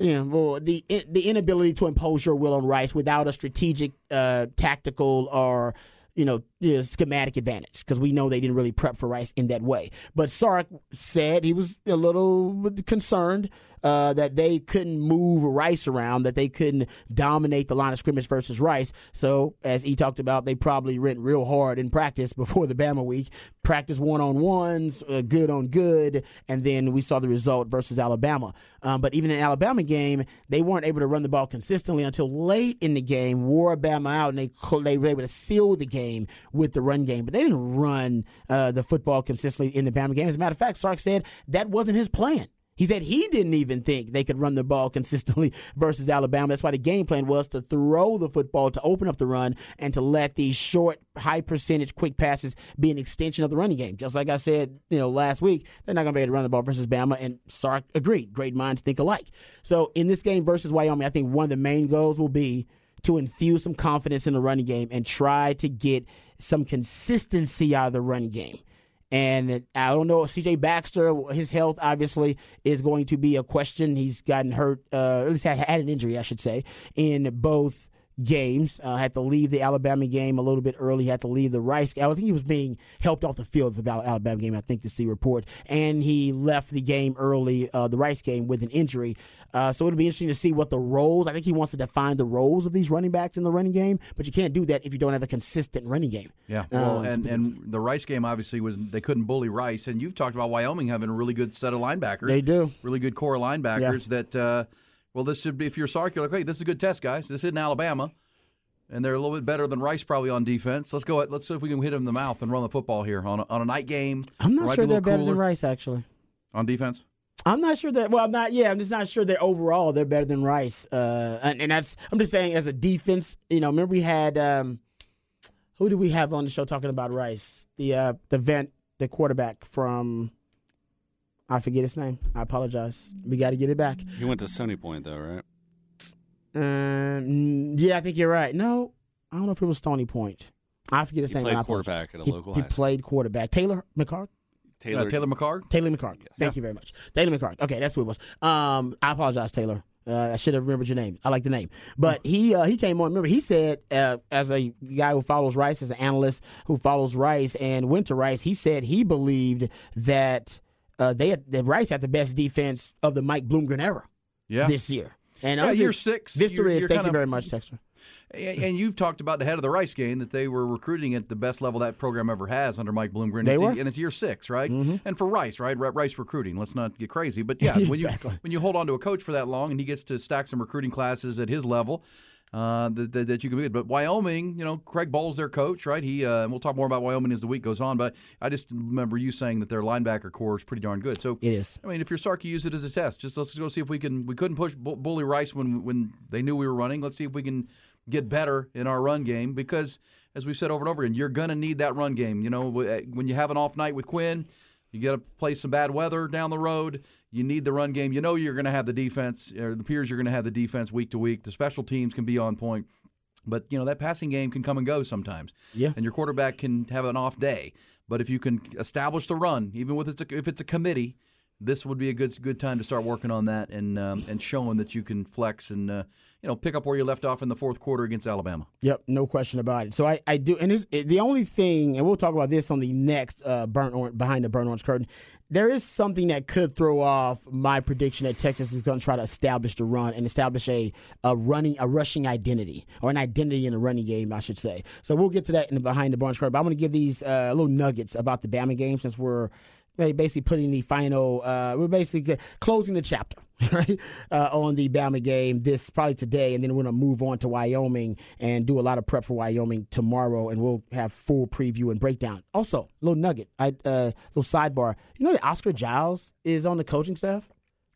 you know, well, the the inability to impose your will on Rice without a strategic, uh, tactical, or you know, schematic advantage because we know they didn't really prep for Rice in that way. But Sark said he was a little concerned uh, that they couldn't move Rice around, that they couldn't dominate the line of scrimmage versus Rice. So, as he talked about, they probably went real hard in practice before the Bama week. Practice one on ones, uh, good on good, and then we saw the result versus Alabama. Um, but even in Alabama game, they weren't able to run the ball consistently until late in the game, wore Bama out, and they they were able to seal the game with the run game. But they didn't run uh, the football consistently in the Bama game. As a matter of fact, Sark said that wasn't his plan. He said he didn't even think they could run the ball consistently versus Alabama. That's why the game plan was to throw the football to open up the run and to let these short, high percentage, quick passes be an extension of the running game. Just like I said, you know, last week, they're not going to be able to run the ball versus Bama, and Sark agreed. Great minds think alike. So in this game versus Wyoming, I think one of the main goals will be to infuse some confidence in the running game and try to get some consistency out of the run game. And I don't know, CJ Baxter, his health obviously is going to be a question. He's gotten hurt, uh, at least had, had an injury, I should say, in both games. Uh, had to leave the Alabama game a little bit early. Had to leave the Rice. I think he was being helped off the field of the Alabama game. I think to see report, and he left the game early, uh, the Rice game with an injury. Uh, so it'll be interesting to see what the roles. I think he wants to define the roles of these running backs in the running game, but you can't do that if you don't have a consistent running game. Yeah, well, um, and and the Rice game obviously was they couldn't bully Rice, and you've talked about Wyoming having a really good set of linebackers. They do really good core linebackers yeah. that. Well, this should be if you're Sark, you're like, hey, this is a good test, guys. This isn't Alabama, and they're a little bit better than Rice probably on defense. Let's go. Let's see if we can hit them in the mouth and run the football here on a, on a night game. I'm not sure they're better than. Rice actually. on defense. I'm not sure that. Well, I'm not. Yeah, I'm just not sure that overall they're better than Rice. Uh, and, and that's. I'm just saying as a defense. You know, remember we had um, who did we have on the show talking about Rice? The uh, the vent, the quarterback from. I forget his name. I apologize. We got to get it back. He went to Stony Point though, right? Um, yeah, I think you're right. No, I don't know if it was Stony Point. I forget his He name. played quarterback at a He- local He high school. played quarterback. Taylor McHargue. Taylor, Uh, Taylor McHargue. Taylor McHargue. Thank you very much. Taylor McHargue. Okay, that's who it was. Um, I apologize, Taylor. Uh, I should have remembered your name. I like the name, but he uh, he came on. Remember, he said uh, as a guy who follows Rice, as an analyst who follows Rice and went to Rice, he said he believed that uh, they had, that Rice had the best defense of the Mike Bloomgren era Yeah. this year. And Yeah, year six, Vista you're- Ridge. you're Thank you very much, Texter. And you've talked about the head of the Rice game that they were recruiting at the best level that program ever has under Mike Bloomgren. They It's- were. Mm-hmm. and it's year six, right? And for Rice, right? Rice recruiting. Let's not get crazy, but yeah, when you when you hold on to a coach for that long and he gets to stack some recruiting classes at his level. Uh, that, that, that you can be, but Wyoming, you know, Craig Bohl, their coach, right? He, uh, and we'll talk more about Wyoming as the week goes on. But I just remember you saying that their linebacker core is pretty darn good. So It is. I mean, if you're Sark, you use it as a test. Just let's go see if we can. We couldn't push Bu- Bully Rice when when they knew we were running. Let's see if we can get better in our run game because, as we've said over and over again, you're gonna need that run game. You know, when you have an off night with Quinn, you got to play some bad weather down the road. You need the run game. You know you're going to have the defense. Or it appears you're going to have the defense week to week. The special teams can be on point. But you know that passing game can come and go sometimes. Yeah. And your quarterback can have an off day. But if you can establish the run, even with it's a, if it's a committee, this would be a good good time to start working on that and um, and showing that you can flex and uh, you know pick up where you left off in the fourth quarter against Alabama. Yep, no question about it. So I, I do, and it, the only thing, and we'll talk about this on the next uh, burnt orange, behind the burnt orange curtain. There is something that could throw off my prediction that Texas is going to try to establish the run and establish a, a running a rushing identity or an identity in the running game, I should say. So we'll get to that in the behind the burnt orange curtain. But I'm going to give these uh, little nuggets about the Bama game since we're basically putting the final. Uh, we're basically closing the chapter. Right uh, on the Bama game this probably today, and then we're gonna move on to Wyoming and do a lot of prep for Wyoming tomorrow, and we'll have full preview and breakdown. Also, little nugget, I uh, little sidebar. You know that Oscar Giles is on the coaching staff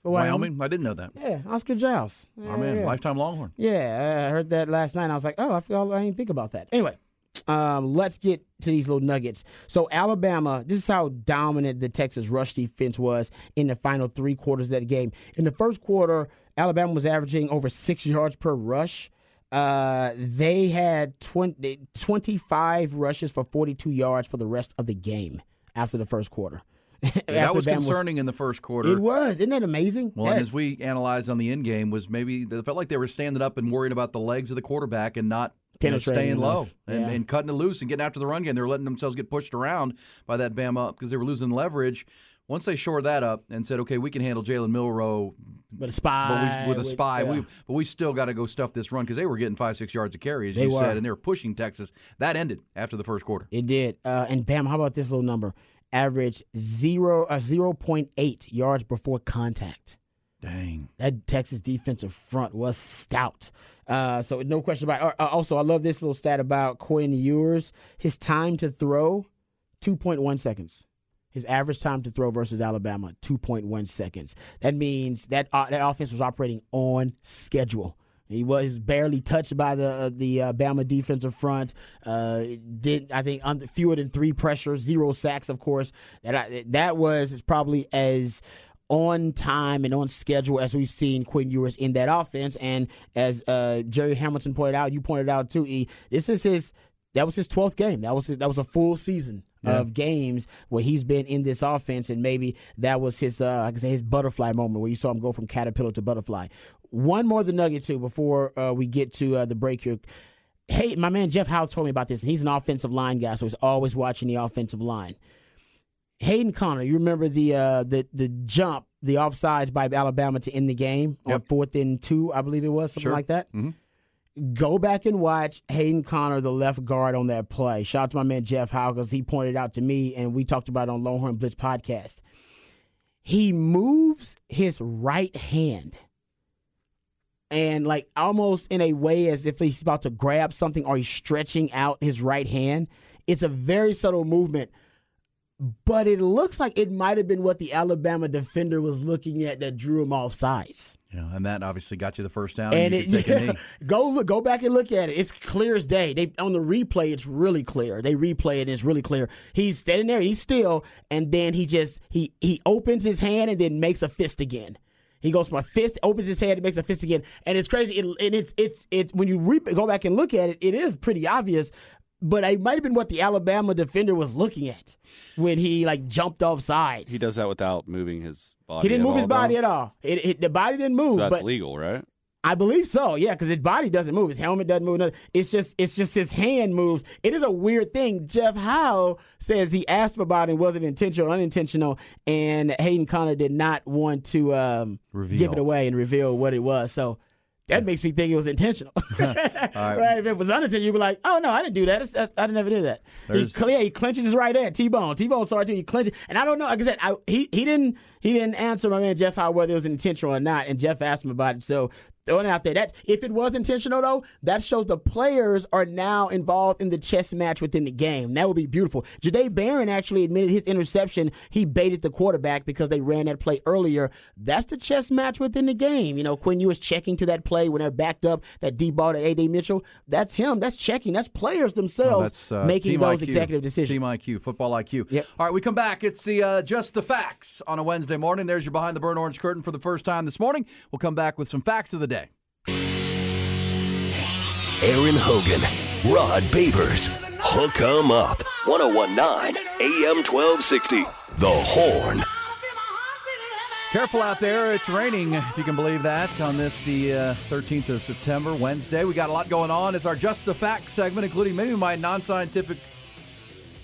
for Wyoming, I didn't know that. Yeah, Oscar Giles. Oh man, yeah. lifetime Longhorn. Yeah, I heard that last night. And I was like, oh, I forgot. I didn't think about that. Anyway, um, let's get to these little nuggets. So Alabama, this is how dominant the Texas rush defense was in the final three quarters of that game. In the first quarter, Alabama was averaging over six yards per rush. Uh, they had 20, 25 rushes for 42 yards for the rest of the game after the first quarter. that was Bama concerning in the first quarter. It was. Isn't that amazing? Well, That- as we analyzed on the end game, was maybe they felt like they were standing up and worried about the legs of the quarterback and not you know, staying low and, Yeah. and cutting it loose and getting after the run game. They were letting themselves get pushed around by that Bama because they were losing leverage. Once they shored that up and said, "Okay, we can handle Jalen Milroe But a spy. but we, with a spy, yeah. we but we still got to go stuff this run because they were getting five six yards of carry as They you were. said, and they were pushing Texas. That ended after the first quarter. It did. Uh, and bam, how about this little number? Average zero uh, zero point eight yards before contact. Dang. That Texas defensive front was stout. Uh, so no question about. It. Uh, also, I love this little stat about Quinn Ewers. His time to throw, two point one seconds. His average time to throw versus Alabama, two point one seconds. That means that uh, that offense was operating on schedule. He was barely touched by the uh, the uh, Bama defensive front. Uh, did I think under, fewer than three pressures, zero sacks, of course. That I, that was probably as on time and on schedule as we've seen Quinn Ewers in that offense. And as uh, Jerry Hamilton pointed out, you pointed out too. E, this is his. That was his twelfth game. That was that was a full season of games where he's been in this offense, and maybe that was his, uh, like I say, his butterfly moment where you saw him go from caterpillar to butterfly. One more the nugget too before uh, we get to uh, the break here. Hey, my man Jeff Howe told me about this, and he's an offensive line guy, so he's always watching the offensive line. Hayden Conner, you remember the uh, the the jump, the offsides by Alabama to end the game on fourth and two, I believe it was something Sure. like that. Mhm. Go back and watch Hayden Conner, the left guard on that play. Shout out to my man Jeff Howe because he pointed out to me, and we talked about it on Longhorn Blitz podcast. He moves his right hand and like almost in a way as if he's about to grab something or he's stretching out his right hand. It's a very subtle movement, but it looks like it might have been what the Alabama defender was looking at that drew him off sides. Yeah, and that obviously got you the first down. And you it, could take a yeah, go look, go back and look at it. It's clear as day. They on the replay, it's really clear. They replay it, and it's really clear. He's standing there, he's still, and then he just he he opens his hand and then makes a fist again. He goes from a fist, opens his hand, and makes a fist again, and it's crazy. It, and it's it's it's when you re- go back and look at it, it is pretty obvious. But it might have been what the Alabama defender was looking at when he like jumped off sides. He does that without moving his body. He didn't at move his body though? at all. It, it, the body didn't move. So that's but legal, right? I believe so. Yeah, because his body doesn't move. His helmet doesn't move. nothing. It's just it's just his hand moves. It is a weird thing. Jeff Howe says he asked about it wasn't intentional, or unintentional, and Hayden Conner did not want to um, Reveal. give it away and reveal what it was. So. That makes me think it was intentional. right. If it was unintentional, you'd be like, "Oh no, I didn't do that. It's- I didn't never did that." He, There's- cle- yeah, he clenches his right hand. T Bone. T Bone saw it too. He clenches, and I don't know. Like I said, I, he he didn't he didn't answer my man Jeff Howe whether it was intentional or not. And Jeff asked him about it. So throwing out there. That if it was intentional though, that shows the players are now involved in the chess match within the game. That would be beautiful. Jahdae Barron actually admitted his interception. He baited the quarterback because they ran that play earlier. That's the chess match within the game. You know, Quinn Ewers checking to that play when they're backed up, that deep ball to A.D. Mitchell. That's him. That's checking. That's players themselves that's uh, making team those IQ. executive decisions. Team IQ, football IQ. Yep. All right, we come back. It's the uh, just the facts on a Wednesday morning. There's your behind the burnt orange curtain for the first time this morning. We'll come back with some facts of the day. Aaron Hogan, Rod Babers, Hook 'em Up, 1019 AM 1260. The Horn. Careful out there. It's raining, if you can believe that, on this, the uh, 13th of September, Wednesday. We got a lot going on. It's our Just the Facts segment, including maybe my non scientific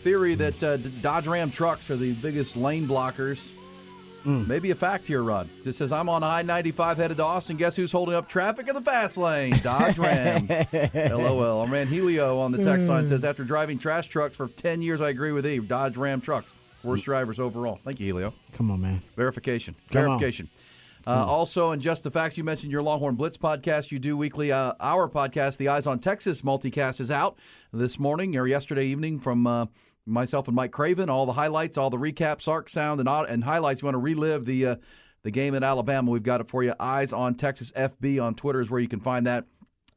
theory that uh, Dodge Ram trucks are the biggest lane blockers. Maybe a fact here, Rod. This says I'm on I 95 headed to Austin. Guess who's holding up traffic in the fast lane? Dodge Ram. LOL. Our man Helio on the text line says after driving trash trucks for 10 years, I agree with Eve. Dodge Ram trucks. Worst drivers overall. Thank you, Helio. Come on, man. Verification. Come on. Verification. Uh, also, and just the facts you mentioned, your Longhorn Blitz podcast you do weekly. Uh, our podcast, the Eyes on Texas multicast, is out this morning or yesterday evening from uh, myself and Mike Craven. All the highlights, all the recaps, arc sound, and and highlights. You want to relive the uh, the game at Alabama? We've got it for you. Eyes on Texas FB on Twitter is where you can find that.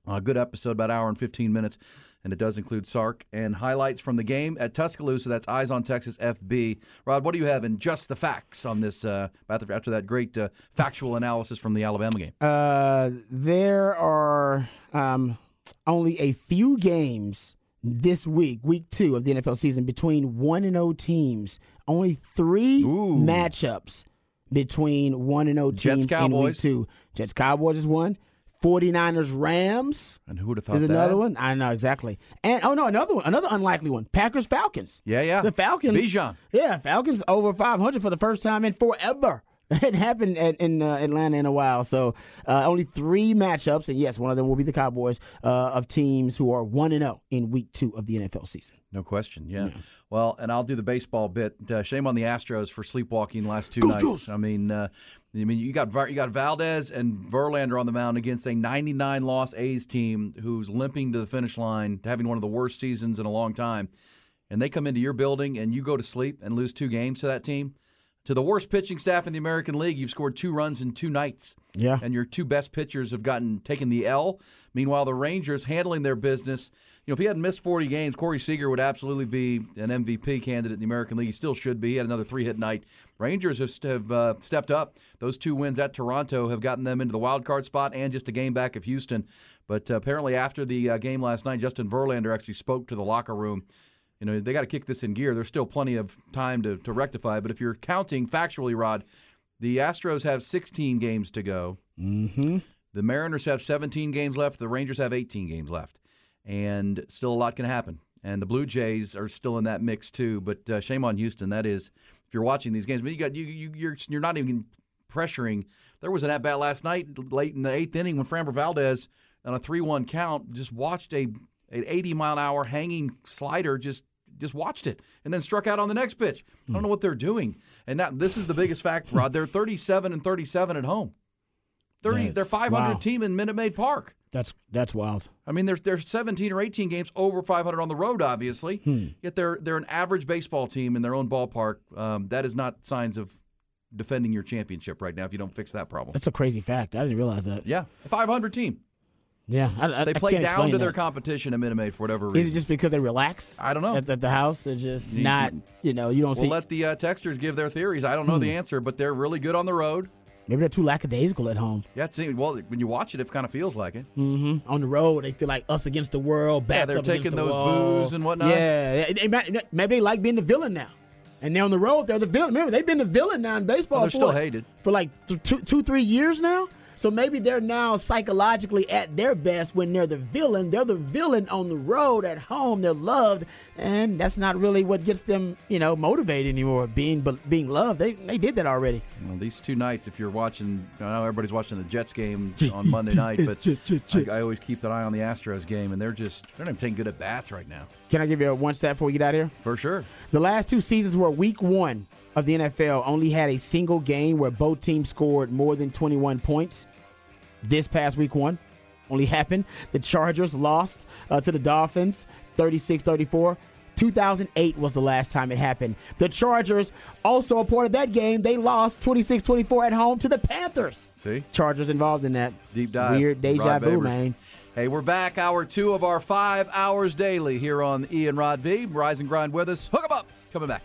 A good episode, about hour and 15 minutes. And it does include Sark and highlights from the game at Tuscaloosa. That's Eyes on Texas FB. Rod, what do you have in just the facts on this uh, after, after that great uh, factual analysis from the Alabama game? Uh, there are um, only a few games this week, week two of the NFL season, between 1 and 0 teams. Only three Ooh. matchups between 1 and 0 Jets, teams in week Cowboys. two. Jets Cowboys is one. 49ers Rams And who would have thought is that? another one. I know exactly. And oh no, another one, another unlikely one. Packers Falcons. Yeah, yeah. The Falcons. Bijan. Yeah, Falcons over 500 for the first time in forever. It happened at, in uh, Atlanta in a while. So uh, only three matchups, and yes, one of them will be the Cowboys uh, of teams who are one and zero in week two of the NFL season. No question. Yeah. Well, and I'll do the baseball bit. Uh, shame on the Astros for sleepwalking last two nights. I mean, uh, I mean, you got you got Valdez and Verlander on the mound against a 99 loss A's team who's limping to the finish line, having one of the worst seasons in a long time. And they come into your building and you go to sleep and lose two games to that team. To the worst pitching staff in the American League, you've scored two runs in two nights. Yeah. And your two best pitchers have gotten taken the L. Meanwhile, the Rangers handling their business. You know, if he hadn't missed 40 games, Corey Seager would absolutely be an MVP candidate in the American League. He still should be. He had another three hit night. Rangers have, have uh, stepped up. Those two wins at Toronto have gotten them into the wild card spot and just a game back of Houston. But uh, apparently, after the uh, game last night, Justin Verlander actually spoke to the locker room. You know, they got to kick this in gear. There's still plenty of time to, to rectify. But if you're counting factually, Rod, the Astros have 16 games to go. Mm-hmm. The Mariners have 17 games left. The Rangers have 18 games left, and still a lot can happen. And the Blue Jays are still in that mix too. But uh, shame on Houston. That is, if you're watching these games, but you got you, you you're you're not even pressuring. There was an at bat last night, late in the eighth inning, when Framber Valdez on a three-one count just watched a an 80 mile an hour hanging slider just just watched it and then struck out on the next pitch. I don't know what they're doing. And that this is the biggest fact, Rod. They're 37 and 37 at home. 30 That's- they're 500 wow. team in Minute Maid Park. That's that's wild. I mean, there's there's 17 or 18 games over 500 on the road, obviously. Hmm. Yet they're they're an average baseball team in their own ballpark. Um, that is not signs of defending your championship right now. If you don't fix that problem, That's a crazy fact. I didn't realize that. yeah, 500 team. Yeah, I, I, They play down to their competition at Minute Maid for whatever reason. Is it just because they relax? I don't know. At, at the house, they're just You- not. You know, you don't We'll see. let the uh, texters give their theories. I don't know Hmm. the answer, but they're really good on the road. Maybe they're too lackadaisical at home. Yeah, it seems, well, when you watch it, it kind of feels like it. hmm On the road, they feel like us against the world. Yeah, they're taking the those wall. boos and whatnot. Yeah, they- they maybe they like being the villain now. And they're on the road. They're the villain. Remember, they've been the villain now in baseball. They're for still hated. for like th- two, two, three years now. So maybe they're now psychologically at their best when they're the villain. They're the villain on the road. At home, they're loved, and that's not really what gets them, you know, motivated anymore. Being but being loved, they they did that already. Well, these two nights, if you're watching, I know everybody's watching the Jets game on Monday night, but I always keep an eye on the Astros game, and they're just they're not even taking good at bats right now, Can I give you a one stat before we get out of here? for sure. The last two seasons were week one of the NFL only had a single game where both teams scored more than 21 points. This past week one only happened. The Chargers lost uh, to the Dolphins 36 34. 2008 was the last time it happened. The Chargers, also a part of that game, they lost 26 24 at home to the Panthers. See, Chargers involved in that. deep dive. Weird deja Rod vu, Babers. man. Hey, we're back, hour two of our five hours daily here on Ian Rod B. Rise and grind with us. Hook 'em up. Coming back.